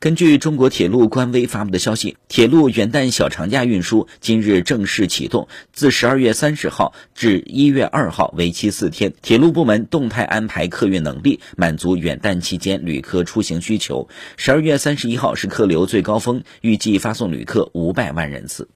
根据中国铁路官微发布的消息铁路元旦小长假运输今日正式启动自十二月三十号至一月二号为期四天。铁路部门动态安排客运能力满足元旦期间旅客出行需求。十二月三十一号是客流最高峰预计发送旅客五百万人次。